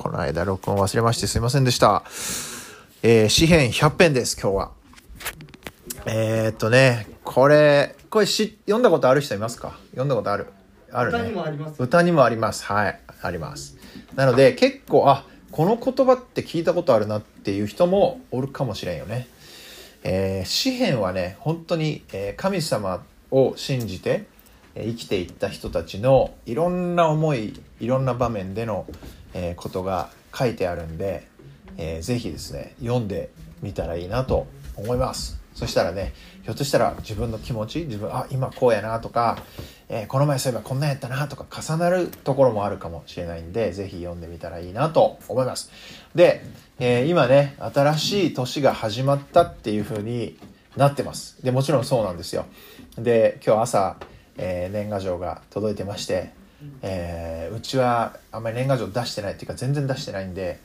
この間録音忘れましてすいませんでした。えー、詩編100編です、今日は。えー、っとね、これ、これし読んだことある人いますか？読んだことある？あるね。歌にもあります歌にもあります。はい、あります。なので、結構、あ、この言葉って聞いたことあるなっていう人もおるかもしれんよね。えー詩篇はね本当に、えー神様を信じて、えー生きていった人たちのいろんな思いいろんな場面での、えーことが書いてあるんで、えーぜひですね読んでみたらいいなと思います。そしたらねひょっとしたら自分の気持ち自分あ今こうやなとか、えーこの前そういえばこんなんやったなとか重なるところもあるかもしれないんでぜひ読んでみたらいいなと思います。で、えー今ね新しい年が始まったっていう風になってます。でもちろんそうなんですよ。で今日朝、えー年賀状が届いてまして、えーうちはあんまり年賀状出してないっていうか全然出してないんで、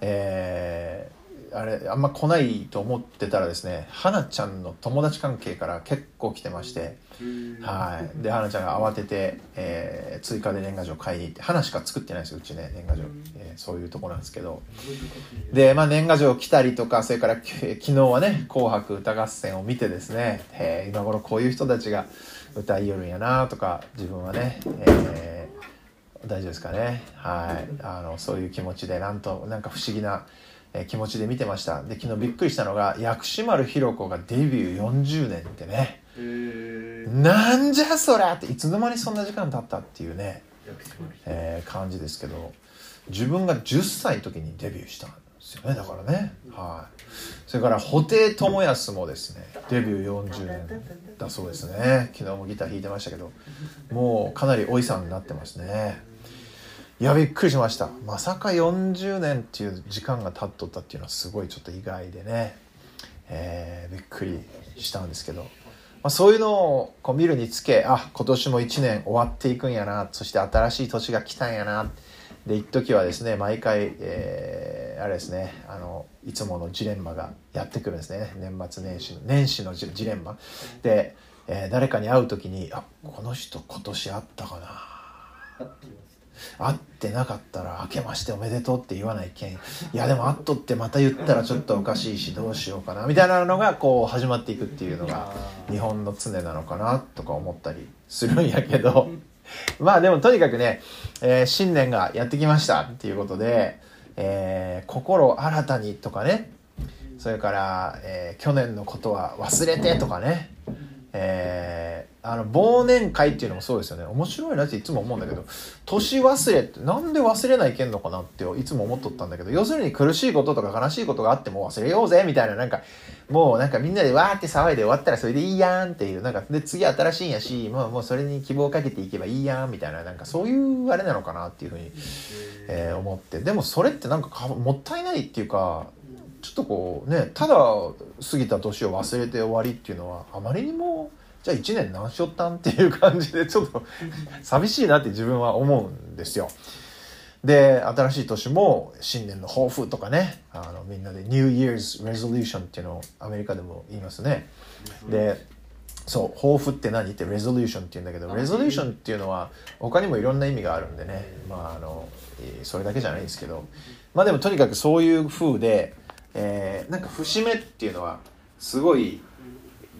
えーあれあんま来ないと思ってたらですね花ちゃんの友達関係から結構来てましてはい。で花ちゃんが慌てて、えー追加で年賀状買いに行って花しか作ってないんですようちね年賀状、えーそういうとこなんですけど。で、まあ、年賀状来たりとかそれからき 昨日はね「紅白歌合戦」を見てですね、えー今頃こういう人たちが歌いよるんやなとか自分はね、えー大丈夫ですかね。はい。あのそういう気持ちでなんとなんか不思議な、えー気持ちで見てました。で昨日びっくりしたのが薬師丸ひろ子がデビュー40年ってね。なんじゃそりゃっていつの間にそんな時間経ったっていうね、えー感じですけど自分が10歳の時にデビューしたんですよねだからね。はい。それから布袋寅泰もですねデビュー40年だそうですね。昨日もギター弾いてましたけどもうかなりおいさんになってますね。いやびっくりしました。まさか40年っていう時間が経っとったっていうのはすごいちょっと意外でね、えーびっくりしたんですけど、まあ、そういうのをこう見るにつけあ今年も1年終わっていくんやな。そして新しい年が来たんやな。で一時はですね毎回、えーあれですねあのいつものジレンマがやってくるんですね。年末年始の年始のジレンマ。で、えー誰かに会う時にあこの人今年会ったかな。会ってなかったら「明けましておめでとう」って言わないけん。いやでも会っとってまた言ったらちょっとおかしいしどうしようかな。みたいなのがこう始まっていくっていうのが日本の常なのかなとか思ったりするんやけど。まあでもとにかくね、えー新年がやってきましたっていうことで「えー心新たに」とかねそれから、えー去年のことは忘れて」とかねえーあの忘年会っていうのもそうですよね。面白いなっていつも思うんだけど年忘れってなんで忘れないけんのかなっていつも思っとったんだけど要するに苦しいこととか悲しいことがあっても忘れようぜみたいななんかもうなんかみんなでわーって騒いで終わったらそれでいいやんっていうなんかで次新しいんやしもうもうそれに希望をかけていけばいいやんみたいななんかそういうあれなのかなっていうふうに、えー思って。でもそれってなんかかもったいないっていうかちょっとこうねただ過ぎた年を忘れて終わりっていうのはあまりにもじゃあ1年何しよったんっていう感じでちょっと寂しいなって自分は思うんですよ。で新しい年も新年の抱負とかねあのみんなで New Year's Resolution っていうのをアメリカでも言いますね。でそう抱負って何って Resolution って言うんだけど Resolution っていうのは他にもいろんな意味があるんでね。まああのえーそれだけじゃないんですけど。まあでもとにかくそういう風で、えーなんか節目っていうのはすごい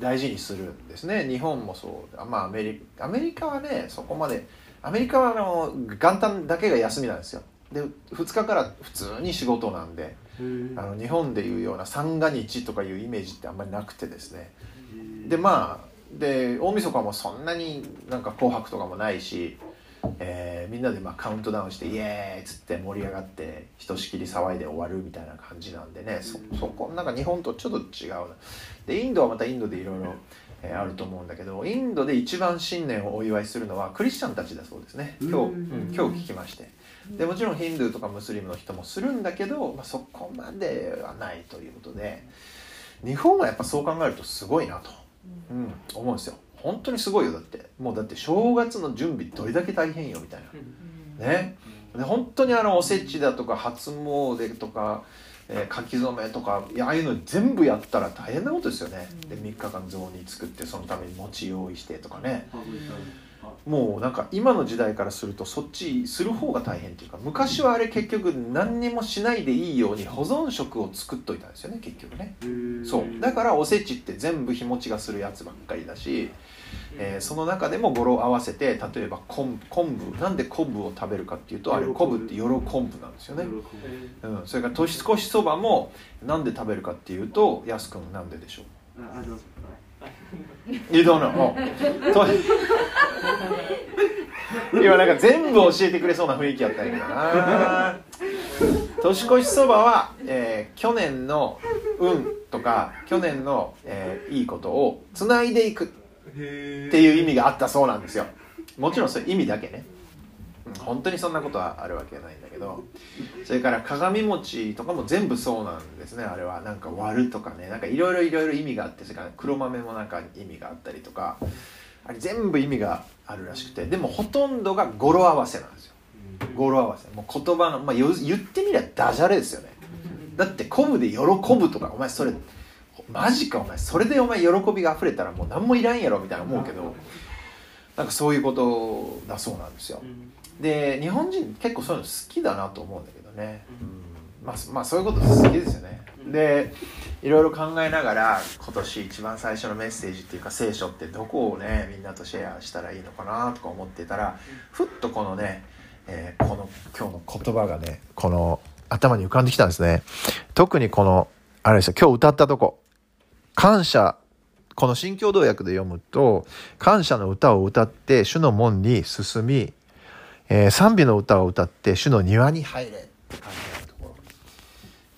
大事にするんですね。日本もそうあまあアメリアメリカはねそこまでアメリカはあの元旦だけが休みなんですよ。で2日から普通に仕事なんであの日本でいうような三が日とかいうイメージってあんまりなくてですね。でまあで大晦日もそんなになんか「紅白」とかもないし、えーみんなでまあカウントダウンして「イエーイ!」っつって盛り上がってひとしきり騒いで終わるみたいな感じなんでね。そそこなんか日本とちょっと違うな。でインドはまたインドでいろいろえーあると思うんだけどインドで一番新年をお祝いするのはクリスチャンたちだそうですね。今日、うん今日聞きまして。でもちろんヒンドゥーとかムスリムの人もするんだけど、まあ、そこまではないということで。日本はやっぱそう考えるとすごいなと、うん、思うんですよ本当にすごいよ。だってもうだって正月の準備どれだけ大変よみたいな。ね。で本当にあのおせちだとか初詣とか、えー書き初めとかいやああいうの全部やったら大変なことですよね。で3日間雑煮作ってそのために餅用意してとかね。もうなんか今の時代からするとそっちする方が大変っていうか昔はあれ結局何にもしないでいいように保存食を作っといたんですよね結局ね。そう。だからおせちって全部日持ちがするやつばっかりだし、えー、その中でも語呂合わせて例えば昆昆布なんで昆布を食べるかっていうとあれ昆布って喜昆布なんですよね、うん、それから年越しそばもなんで食べるかっていうとやすくんなんででしょう？You don't know. 今なんか全部教えてくれそうな雰囲気やったんやけどな。年越しそばは、えー、去年の運とか去年の、えー、いいことをつないでいくっていう意味があったそうなんですよ。もちろんそれ意味だけね。本当にそんなことはあるわけないんだけど。それから鏡餅とかも全部そうなんですね。あれは。なんか割るとかね。なんかいろいろいろいろ意味があってそれから黒豆もなんか意味があったりとか。あれ全部意味があるらしくて。でもほとんどが語呂合わせなんですよ。語呂合わせ。もう言葉の、まあ、言ってみりゃダジャレですよね。だって昆布で喜ぶとか。お前それマジかお前。それでお前喜びが溢れたらもう何もいらんやろみたいな思うけどなんかそういうことだそうなんですよ。で日本人結構そういうの好きだなと思うんだけどね、うん、まあ、まあそういうこと好きですよね。でいろいろ考えながら今年一番最初のメッセージっていうか聖書ってどこをねみんなとシェアしたらいいのかなとか思ってたらふっとこのね、えー、この今日の言葉がねこの頭に浮かんできたんですね。特にこのあれですよ今日歌ったとこ感謝この新共同訳で読むと感謝の歌を歌って主の門に進みえー、賛美の歌を歌って主の庭に入れ。って感じのところ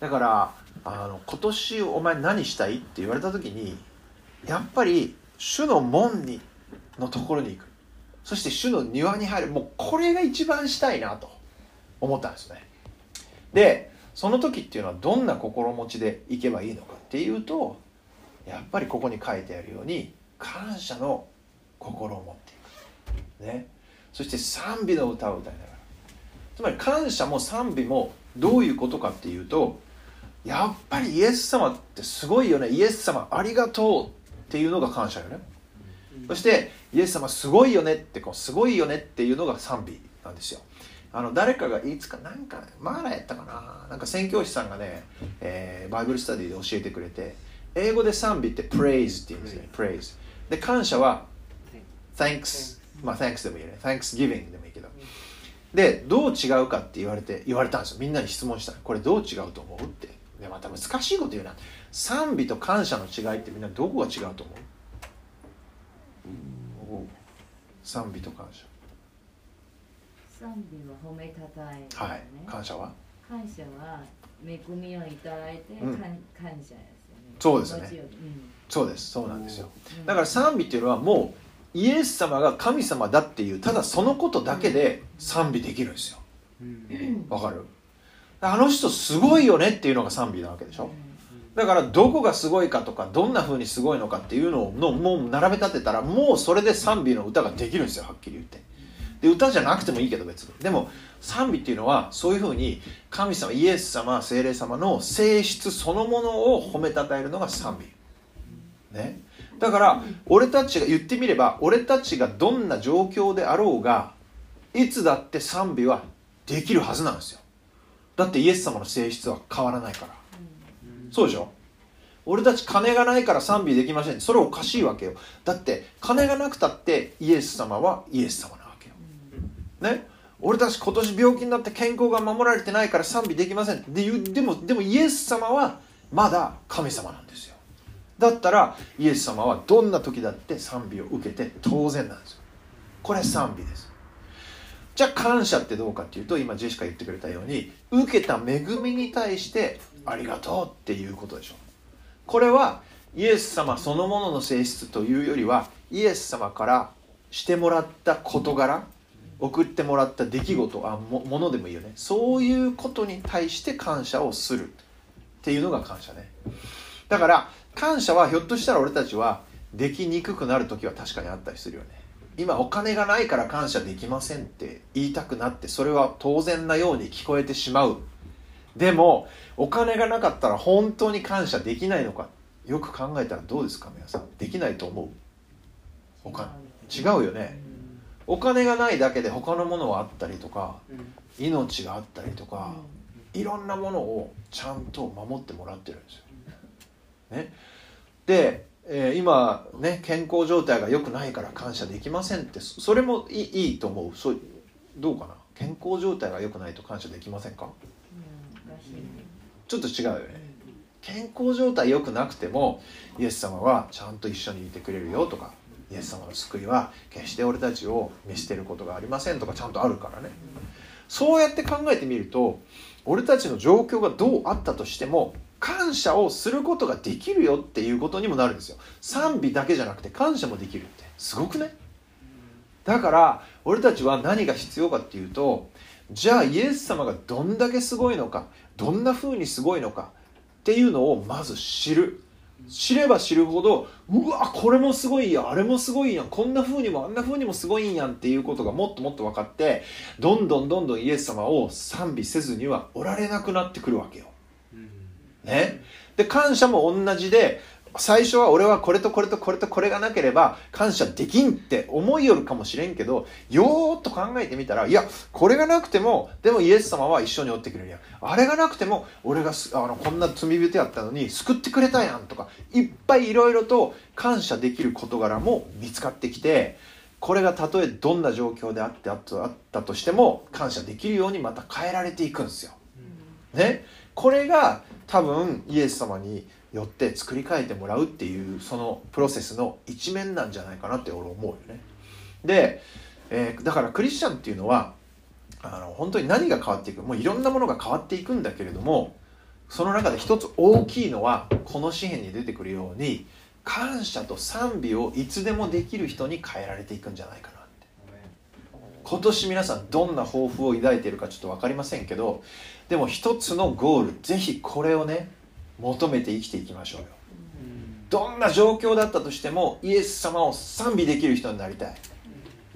だからあの今年お前何したいって言われた時にやっぱり主の門にのところに行く。そして主の庭に入る。もうこれが一番したいなと。思ったんですね。でその時っていうのはどんな心持ちで行けばいいのかっていうとやっぱりここに書いてあるように感謝の心を持っていく。ね。そして賛美の歌を歌いながら。つまり感謝も賛美もどういうことかっていうとやっぱりイエス様ってすごいよね。イエス様ありがとうっていうのが感謝よね。そしてイエス様すごいよねってこうすごいよねっていうのが賛美なんですよ。あの誰かがいつかなんかマーラやったかな。なんか宣教師さんがね、えー、バイブルスタディで教えてくれて英語で賛美って praise って言うんですね。praise で感謝は thanks まあ thanks でもいいね。thanksgiving でもいいけど。でどう違うかって言われて言われたんですよ。みんなに質問したこれどう違うと思うって。でまた難しいこと言うな。賛美と感謝の違いってみんなどこが違うと思う？賛美と感謝。賛美は褒めたたえ、ね、はい。感謝は？感謝は恵みをいただいて、うん、感謝ですよねそうですね、うん、そうです。そうなんですよ。だから賛美っていうのはもうイエス様が神様だっていうただそのことだけで賛美できるんですよ。わかる？あの人すごいよねっていうのが賛美なわけでしょ。だからどこがすごいかとかどんな風にすごいのかっていうのをのもう並べ立てたらもうそれで賛美の歌ができるんですよはっきり言ってで歌じゃなくてもいいけど別に。でも賛美っていうのはそういう風に神様イエス様精霊様の性質そのものを褒めたたえるのが賛美。ね。だから俺たちが言ってみれば俺たちがどんな状況であろうがいつだって賛美はできるはずなんですよ。だってイエス様の性質は変わらないから。そうでしょ？俺たち金がないから賛美できません。それおかしいわけよ。だって金がなくたってイエス様はイエス様。ね。俺たち今年病気になって健康が守られてないから賛美できません。ででもでもイエス様はまだ神様なんですよ。だったらイエス様はどんな時だって賛美を受けて当然なんですよ。これ賛美です。じゃあ感謝ってどうかっていうと今ジェシカ言ってくれたように受けた恵みに対してありがとうっていうことでしょ。これはイエス様そのものの性質というよりはイエス様からしてもらった事柄送ってもらった出来事あもものでもいいよね。そういうことに対して感謝をするっていうのが感謝ね。だから感謝はひょっとしたら俺たちはできにくくなる時は確かにあったりするよね。今お金がないから感謝できませんって言いたくなってそれは当然なように聞こえてしまう。でもお金がなかったら本当に感謝できないのかよく考えたらどうですか皆さん？できないと思う？お金。違うよね。お金がないだけで他のものはあったりとか命があったりとかいろんなものをちゃんと守ってもらってるんですよ。ね、で、えー今ね健康状態が良くないから感謝できませんってそそれもいいいいと思う。そうどうかな？健康状態が良くないと感謝できませんか？ちょっと違うよね。健康状態良くなくてもイエス様はちゃんと一緒にいてくれるよとかイエス様の救いは決して俺たちを見捨てることがありませんとかちゃんとあるからね。そうやって考えてみると俺たちの状況がどうあったとしても感謝をすることができるよっていうことにもなるんですよ。賛美だけじゃなくて感謝もできるって。すごくね？だから俺たちは何が必要かっていうとじゃあイエス様がどんだけすごいのかどんな風にすごいのかっていうのをまず知る。知れば知るほどうわこれもすごいやんあれもすごいやんこんな風にもあんな風にもすごいんやんっていうことがもっともっと分かってどんどんどんどんイエス様を賛美せずにはおられなくなってくるわけよ。ね、で感謝も同じで最初は俺はこれとこれとこれとこれがなければ感謝できんって思いよるかもしれんけどよーっと考えてみたらいやこれがなくてもでもイエス様は一緒におってくれるやん。あれがなくても俺がすあのこんな罪人やったのに救ってくれたやんとかいっぱいいろいろと感謝できる事柄も見つかってきてこれがたとえどんな状況であってあったあったとしても感謝できるようにまた変えられていくんですよ。ね、これが多分イエス様によって作り変えてもらうっていうそのプロセスの一面なんじゃないかなって俺思うよね。で、えーだからクリスチャンっていうのはあの本当に何が変わっていくもういろんなものが変わっていくんだけれどもその中で一つ大きいのはこの詩篇に出てくるように感謝と賛美をいつでもできる人に変えられていくんじゃないかなって。今年皆さんどんな抱負を抱いているかちょっと分かりませんけどでも一つのゴールぜひこれをね求めて生きていきましょうよ。どんな状況だったとしてもイエス様を賛美できる人になりたい。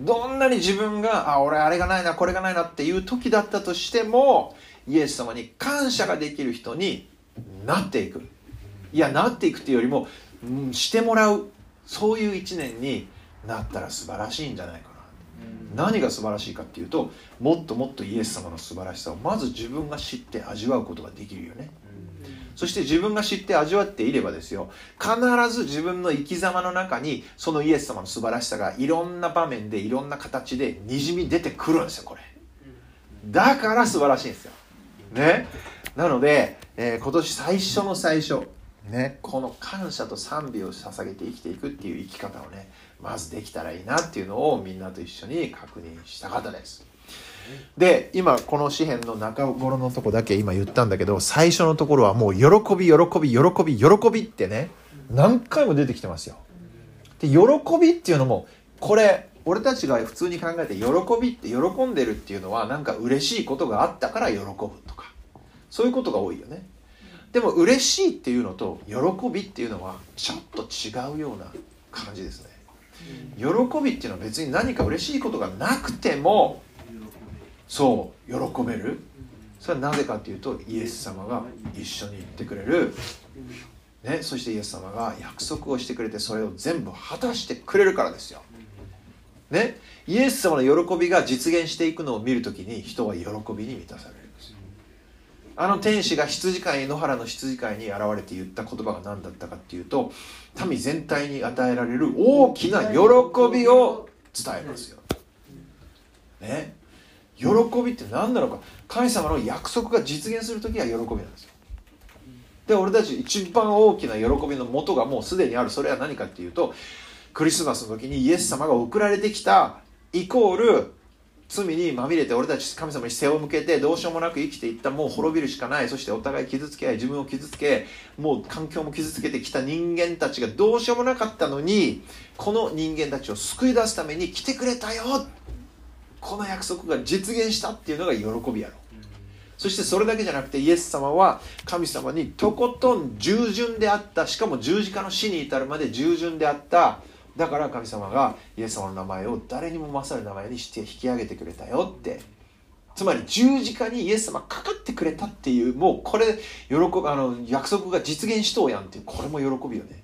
どんなに自分があ俺あれがないなこれがないなっていう時だったとしてもイエス様に感謝ができる人になっていく。いやなっていくっていうよりも、うんしてもらう。そういう一年になったら素晴らしいんじゃないかな。何が素晴らしいかっていうともっともっとイエス様の素晴らしさをまず自分が知って味わうことができるよねそして自分が知って味わっていればですよ必ず自分の生き様の中にそのイエス様の素晴らしさがいろんな場面でいろんな形でにじみ出てくるんですよこれ。だから素晴らしいんですよ。ね。なので、えー今年最初の最初ねこの感謝と賛美を捧げて生きていくっていう生き方をねまずできたらいいなっていうのをみんなと一緒に確認したかったです。で今この詩篇の中頃のとこだけ今言ったんだけど最初のところはもう喜び喜び喜び喜びってね何回も出てきてますよ。で喜びっていうのもこれ俺たちが普通に考えて喜びって喜んでるっていうのはなんか嬉しいことがあったから喜ぶとか。そういうことが多いよね。でも嬉しいっていうのと喜びっていうのはちょっと違うような感じですね。喜びっていうのは別に何か嬉しいことがなくてもそう喜べる。それはなぜかっていうとイエス様が一緒に行ってくれる、ね、そしてイエス様が約束をしてくれてそれを全部果たしてくれるからですよ、ね、イエス様の喜びが実現していくのを見るときに人は喜びに満たされるんです。よあの天使が羊飼い野原の羊飼いに現れて言った言葉が何だったかっていうと民全体に与えられる大きな喜びを伝えますよ。ね喜びって何なのか神様の約束が実現する時は喜びなんですよ。で俺たち一番大きな喜びの元がもうすでにある。それは何かっていうとクリスマスの時にイエス様が送られてきたイコール罪にまみれて俺たち神様に背を向けてどうしようもなく生きていった。もう滅びるしかないそしてお互い傷つけ合い自分を傷つけもう環境も傷つけ。てきた人間たちがどうしようもなかったのにこの人間たちを救い出すために来てくれたよ。この約束が実現したっていうのが喜びやろ。そしてそれだけじゃなくてイエス様は神様にとことん従順であった。しかも十字架の死に至るまで従順であった。だから神様がイエス様の名前を誰にも勝る名前にして引き上げてくれたよって。つまり十字架にイエス様かかってくれたっていうもうこれ喜びあの約束が実現しとうやんっていうこれも喜びよね。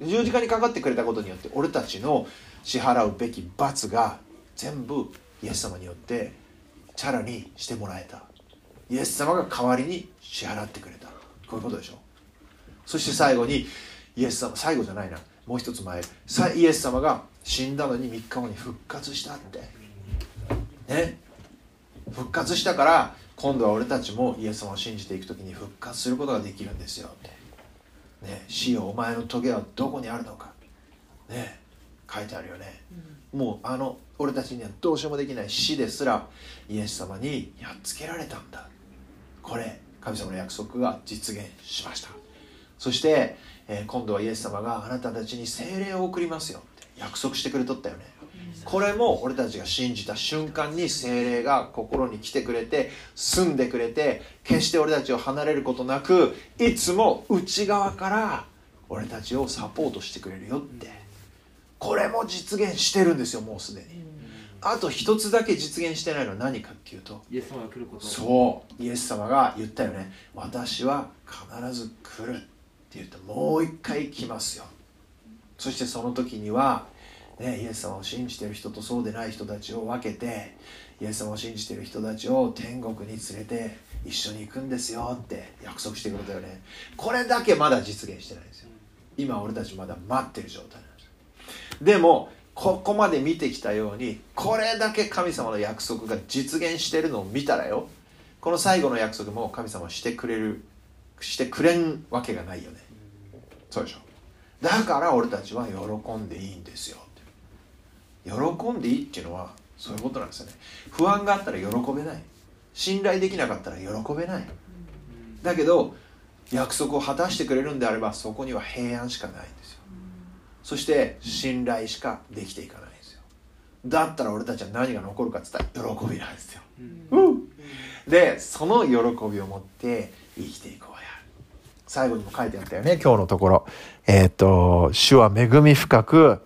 十字架にかかってくれたことによって俺たちの支払うべき罰が全部イエス様によってチャラにしてもらえた。イエス様が代わりに支払ってくれた。こういうことでしょ。そして最後にイエス様最後じゃないな。もう一つ前。さイエス様が死んだのに3日後に復活したって。ね。復活したから今度は俺たちもイエス様を信じていく時に復活することができるんですよ。ってね。死よお前の棘はどこにあるのか。ね。書いてあるよね、もうあの俺たちにはどうしようもできない死ですらイエス様にやっつけられたんだ。これ神様の約束が実現しました。そして、えー今度はイエス様があなたたちに聖霊を送りますよって約束してくれとったよね。これも俺たちが信じた瞬間に聖霊が心に来てくれて住んでくれて決して俺たちを離れることなくいつも内側から俺たちをサポートしてくれるよって。これも実現してるんですよもうすでに。あと一つだけ実現してないのは何かっていうとイエス様が来ること。そうイエス様が言ったよね。私は必ず来るって言ってもう一回来ますよ。そしてその時には、ね、イエス様を信じている人とそうでない人たちを分けてイエス様を信じている人たちを天国に連れて一緒に行くんですよって約束してくれたよね。これだけまだ実現してないんですよ。今俺たちまだ待ってる状態でもここまで見てきたようにこれだけ神様の約束が実現してるのを見たらよこの最後の約束も神様はしてくれるしてくれんわけがないよね。そうでしょ。だから俺たちは喜んでいいんですよ。喜んでいいっていうのはそういうことなんですよね。不安があったら喜べない。信頼できなかったら喜べない。だけど約束を果たしてくれるんであればそこには平安しかないんですよ。そして信頼しかできていかないんですよ。だったら俺たちは何が残るかって言ったら喜びなんですよ。うん。でその喜びを持って生きていこうや。最後にも書いてあったよね今日のところ。えっ、と主は恵み深く、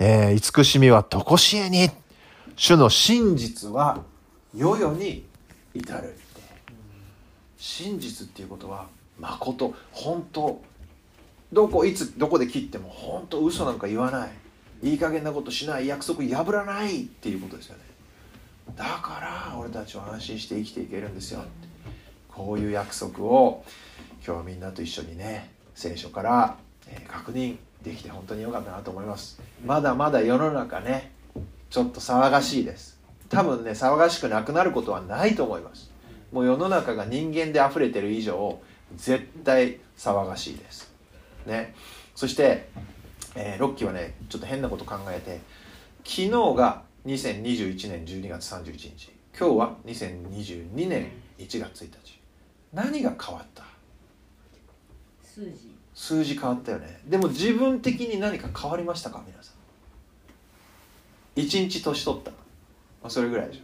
えー慈しみは常しえに主の真実は世々に至るって。真実っていうことは誠本当どこいつどこで切っても本当嘘なんか言わない。いい加減なことしない。約束破らないっていうことですよね。だから俺たちは安心して生きていけるんですよこういう約束を今日はみんなと一緒にね聖書から、確認できて本当に良かったなと思います。まだまだ世の中ねちょっと騒がしいです。多分ね騒がしくなくなることはないと思います。もう世の中が人間で溢れてる以上絶対騒がしいです。ね。そして、えーロッキーはねちょっと変なこと考えて昨日が2021年12月31日。今日は2022年1月1日。何が変わった？数字。数字変わったよね。でも自分的に何か変わりましたか？皆さん。1日年取った、まあ、それぐらいでしょ。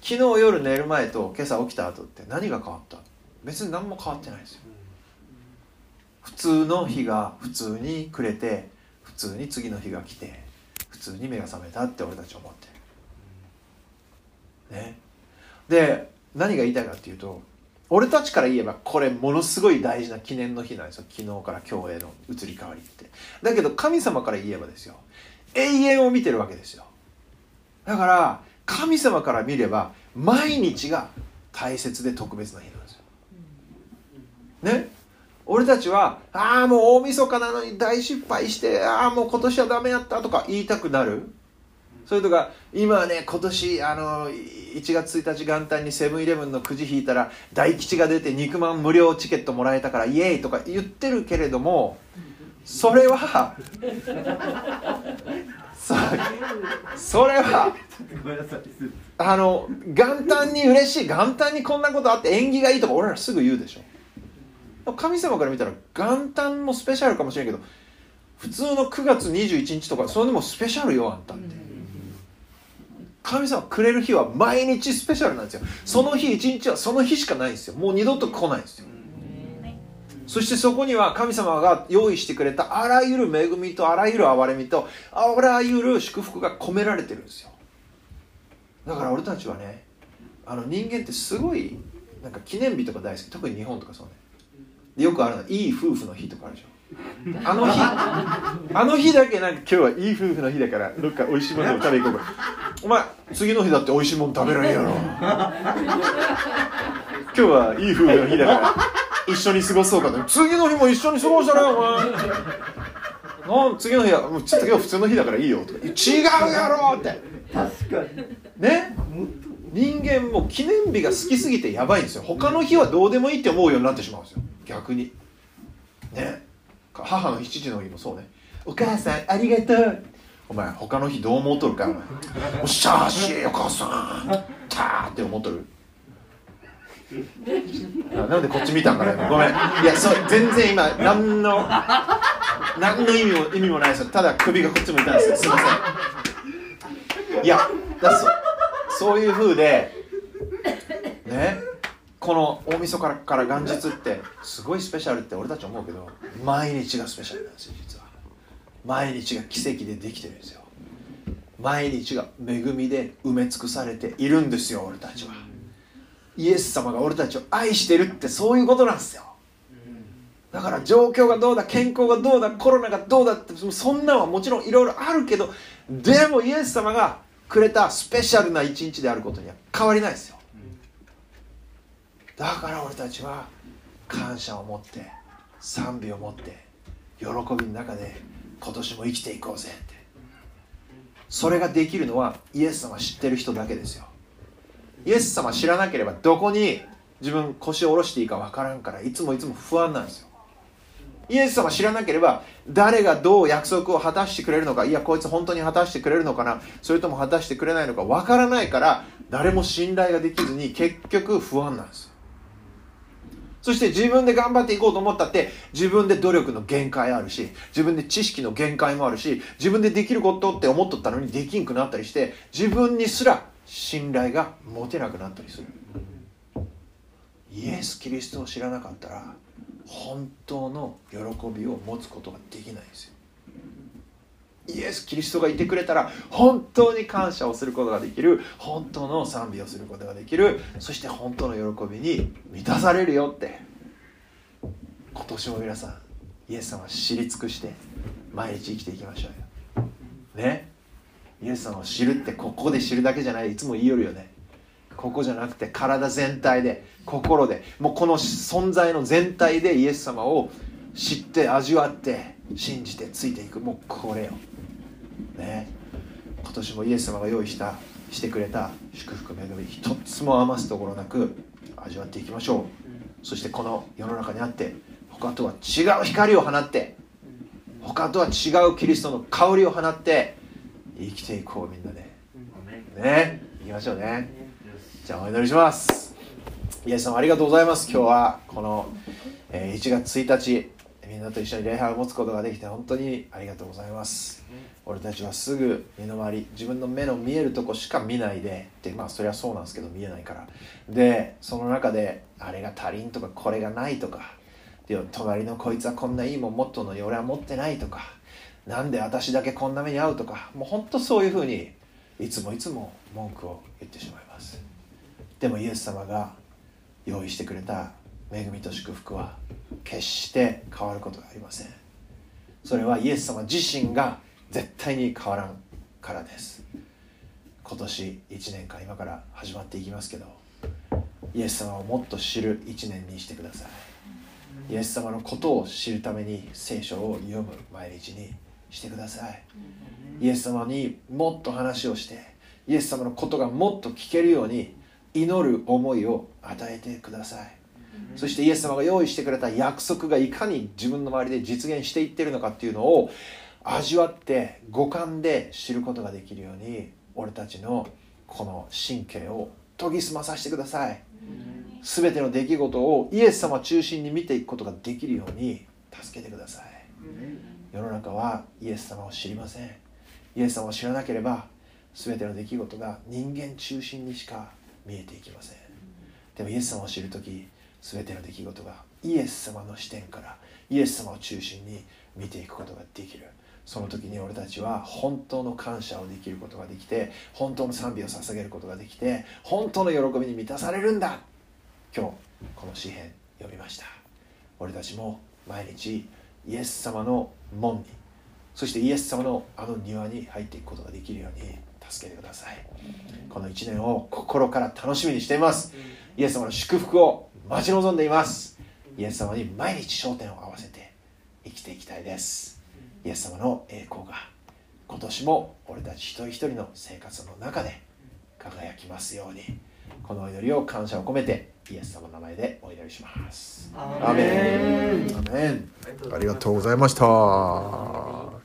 昨日夜寝る前と今朝起きた後って何が変わった？別に何も変わってないですよ普通の日が普通に暮れて普通に次の日が来て普通に目が覚めたって俺たち思ってる。ね。で何が言いたいかっていうと俺たちから言えばこれものすごい大事な記念の日なんですよ。昨日から今日への移り変わりって。だけど神様から言えばですよ。永遠を見てるわけですよ。だから神様から見れば毎日が大切で特別な日なんですよ。ね。俺たちはああもう大晦日なのに大失敗してああもう今年はダメやったとか言いたくなる。それとか今はね今年あの1月1日元旦にセブンイレブンのくじ引いたら大吉が出て肉まん無料チケットもらえたからイエーイとか言ってるけれどもそれはそれはあの元旦に嬉しい元旦にこんなことあって縁起がいいとか俺らすぐ言うでしょ。神様から見たら元旦もスペシャルかもしれんけど普通の9月21日とかそれでもスペシャルよあんたって。神様くれる日は毎日スペシャルなんですよ。その日一日はその日しかないんですよ。もう二度と来ないんですよ。そしてそこには神様が用意してくれたあらゆる恵みとあらゆる憐れみとあらゆる祝福が込められてるんですよ。だから俺たちはねあの人間ってすごいなんか記念日とか大好き。特に日本とかそうね。でよくあるのはいい夫婦の日とかあるでしょ。あの日。あの日だけなんか今日はいい夫婦の日だからどっか美味しいものを食べ行こうか。お前次の日だって美味しいもの食べられるやろ。今日はいい夫婦の日だから一緒に過ごそうかと。次の日も一緒に過ごしたらよお前次の日はもうちょっと今日普通の日だからいいよ。とか違うやろって。確かに。ね？人間も記念日が好きすぎてやばいんですよ。他の日はどうでもいいって思うようになってしまうんですよ逆に。ね。母の七時の日もそうね。お母さんありがとう。お前他の日どう思うとるかお前。おっしゃーしいお母さん。たーって思っとる。あなんでこっち見たんかね。ごめん。いやそう全然今何の何の意味も意味もないですよ。ただ首がこっち向いたんですよ。すいません。いやだそそういう風でねこの大晦日から元日ってすごいスペシャルって俺たち思うけど毎日がスペシャルなんですよ実は。毎日が奇跡でできてるんですよ。毎日が恵みで埋め尽くされているんですよ俺たちは。イエス様が俺たちを愛してるってそういうことなんですよ。だから状況がどうだ健康がどうだコロナがどうだってそんなんはもちろんいろいろあるけどでもイエス様がくれたスペシャルな一日であることには変わりないですよ。だから俺たちは感謝を持って賛美を持って喜びの中で今年も生きていこうぜって。それができるのはイエス様知ってる人だけですよ。イエス様知らなければどこに自分腰を下ろしていいか分からんからいつもいつも不安なんですよ。イエス様知らなければ誰がどう約束を果たしてくれるのかいやこいつ本当に果たしてくれるのかなそれとも果たしてくれないのか分からないから誰も信頼ができずに結局不安なんですよ。そして自分で頑張っていこうと思ったって自分で努力の限界あるし自分で知識の限界もあるし自分でできることって思っとったのにできんくなったりして自分にすら信頼が持てなくなったりする。イエス・キリストを知らなかったら本当の喜びを持つことができないんですよ。イエス・キリストがいてくれたら本当に感謝をすることができる本当の賛美をすることができるそして本当の喜びに満たされるよって今年も皆さんイエス様を知り尽くして毎日生きていきましょうよ。ね？イエス様を知るってここで知るだけじゃないいつも言いよるよね。ここじゃなくて体全体で心でもうこの存在の全体でイエス様を知って味わって信じてついていく。もうこれよ。ね。今年もイエス様が用意したしてくれた祝福恵み一つも余すところなく味わっていきましょう。そしてこの世の中にあって他とは違う光を放って他とは違うキリストの香りを放って生きていこうみんなで。ね。行きましょうね。じゃあお祈りします。イエス様ありがとうございます。今日はこの1月1日みんなと一緒に礼拝を持つことができて本当にありがとうございます。俺たちはすぐ身の回り自分の目の見えるとこしか見ないででまあそれはそうなんですけど見えないから。でその中であれが足りんとかこれがないとか。で隣のこいつはこんないいもん持っとんのに俺は持ってないとか。なんで私だけこんな目に遭うとか。もう本当そういうふうにいつもいつも文句を言ってしまいます。でもイエス様が用意してくれた恵みと祝福は決して変わることがありません。それはイエス様自身が絶対に変わらんからです。今年1年間今から始まっていきますけどイエス様をもっと知る1年にしてください。イエス様のことを知るために聖書を読む毎日にしてください。イエス様にもっと話をしてイエス様のことがもっと聞けるように祈る思いを与えてください。そしてイエス様が用意してくれた約束がいかに自分の周りで実現していってるのかっていうのを味わって五感で知ることができるように俺たちのこの神経を研ぎ澄まさせてください。全ての出来事をイエス様中心に見ていくことができるように助けてください。世の中はイエス様を知りません。イエス様を知らなければ全ての出来事が人間中心にしか見えていきません。でもイエス様を知る時全ての出来事がイエス様の視点からイエス様を中心に見ていくことができる。その時に俺たちは本当の感謝をできることができて本当の賛美を捧げることができて本当の喜びに満たされるんだ。今日この詩篇読みました。俺たちも毎日イエス様の門にそしてイエス様のあの庭に入っていくことができるように助けてください。この1年を心から楽しみにしています。イエス様の祝福を待ち望んでいます。イエス様に毎日焦点を合わせて生きていきたいです。イエス様の栄光が今年も俺たち一人一人の生活の中で輝きますように。この祈りを感謝を込めてイエス様の名前でお祈りします。アーメン。アーメン。ありがとうございました